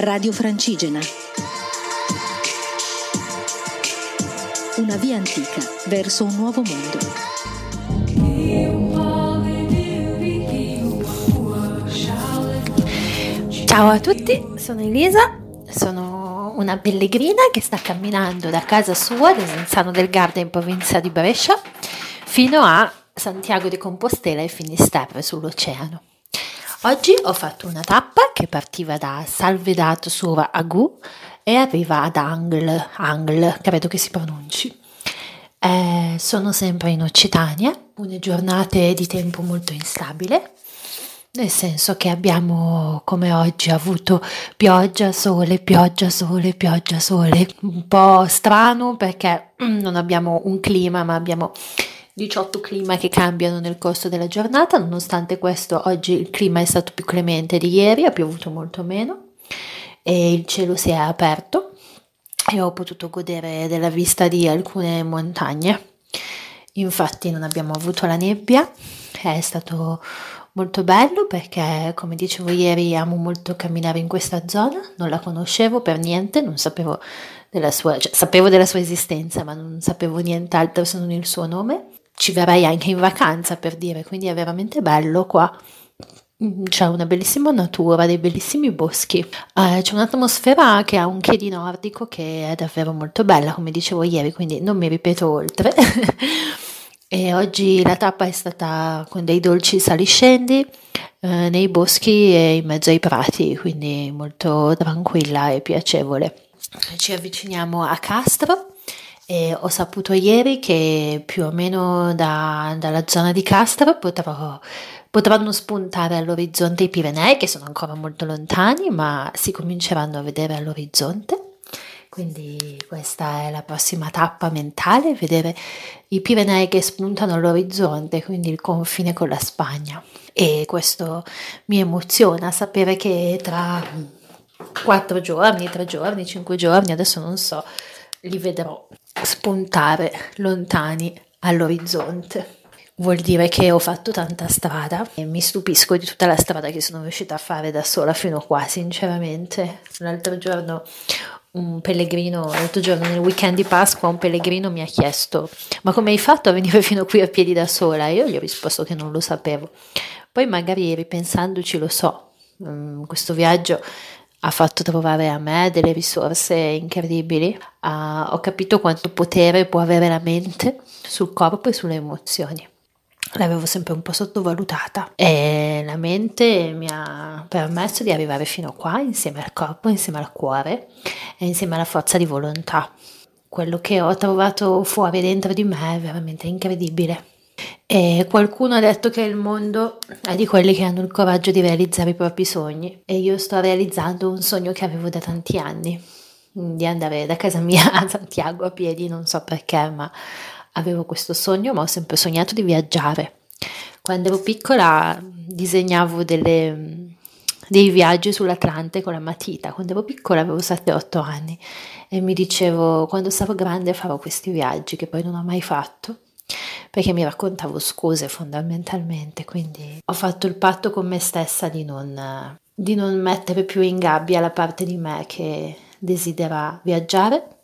Radio Francigena. Una via antica verso un nuovo mondo. Ciao a tutti, sono Elisa, sono una pellegrina che sta camminando da casa sua, da Senzano del Garda in provincia di Brescia, fino a Santiago di Compostela e Finisterre sull'oceano. Oggi ho fatto una tappa che partiva da Salvedato Sura Agu e arriva ad Angle, Angle credo che si pronunci. Eh, sono sempre in Occitania, une giornate di tempo molto instabile, nel senso che abbiamo come oggi avuto pioggia, sole, pioggia, sole, pioggia, sole, un po' strano perché non abbiamo un clima ma abbiamo 18 clima che cambiano nel corso della giornata, nonostante questo oggi il clima è stato più clemente di ieri, ha piovuto molto meno e il cielo si è aperto e ho potuto godere della vista di alcune montagne. Infatti non abbiamo avuto la nebbia, è stato molto bello perché come dicevo ieri amo molto camminare in questa zona, non la conoscevo per niente, non sapevo della sua, cioè, sapevo della sua esistenza ma non sapevo nient'altro se non il suo nome. Ci verrei anche in vacanza per dire, quindi è veramente bello qua. C'è una bellissima natura, dei bellissimi boschi, eh, c'è un'atmosfera che ha un che di nordico che è davvero molto bella, come dicevo ieri, quindi non mi ripeto oltre. E oggi la tappa è stata con dei dolci saliscendi eh, nei boschi e in mezzo ai prati, quindi molto tranquilla e piacevole. Ci avviciniamo a Castro e ho saputo ieri che più o meno da, dalla zona di Castro potrò, potranno spuntare all'orizzonte i Pirenei, che sono ancora molto lontani, ma si cominceranno a vedere all'orizzonte. Quindi questa è la prossima tappa mentale, vedere i Pirenei che spuntano all'orizzonte, quindi il confine con la Spagna. E questo mi emoziona, sapere che tra quattro giorni, tre giorni, cinque giorni, adesso non so, li vedrò spuntare lontani all'orizzonte. Vuol dire che ho fatto tanta strada e mi stupisco di tutta la strada che sono riuscita a fare da sola fino a qua, sinceramente. L'altro giorno un pellegrino, l'altro giorno nel weekend di Pasqua, un pellegrino mi ha chiesto: Ma come hai fatto a venire fino qui a piedi da sola? Io gli ho risposto che non lo sapevo. Poi, magari ripensandoci, lo so. Um, questo viaggio ha fatto trovare a me delle risorse incredibili. Uh, ho capito quanto potere può avere la mente sul corpo e sulle emozioni l'avevo sempre un po' sottovalutata e la mente mi ha permesso di arrivare fino a qua insieme al corpo, insieme al cuore e insieme alla forza di volontà. Quello che ho trovato fuori dentro di me è veramente incredibile. E qualcuno ha detto che il mondo è di quelli che hanno il coraggio di realizzare i propri sogni e io sto realizzando un sogno che avevo da tanti anni, di andare da casa mia a Santiago a piedi, non so perché, ma avevo questo sogno, ma ho sempre sognato di viaggiare. Quando ero piccola disegnavo delle, dei viaggi sull'Atlante con la matita. Quando ero piccola avevo 7-8 anni e mi dicevo quando sarò grande farò questi viaggi che poi non ho mai fatto perché mi raccontavo scuse fondamentalmente. Quindi ho fatto il patto con me stessa di non, di non mettere più in gabbia la parte di me che desidera viaggiare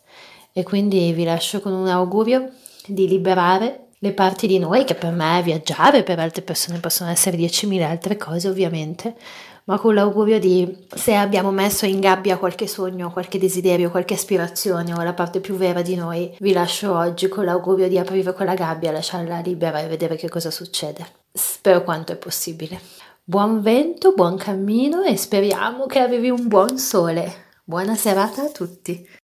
e quindi vi lascio con un augurio di liberare le parti di noi che per me viaggiare, per altre persone possono essere 10.000 altre cose ovviamente, ma con l'augurio di se abbiamo messo in gabbia qualche sogno, qualche desiderio, qualche aspirazione o la parte più vera di noi, vi lascio oggi con l'augurio di aprire quella gabbia, lasciarla libera e vedere che cosa succede. Spero quanto è possibile. Buon vento, buon cammino e speriamo che arrivi un buon sole. Buona serata a tutti.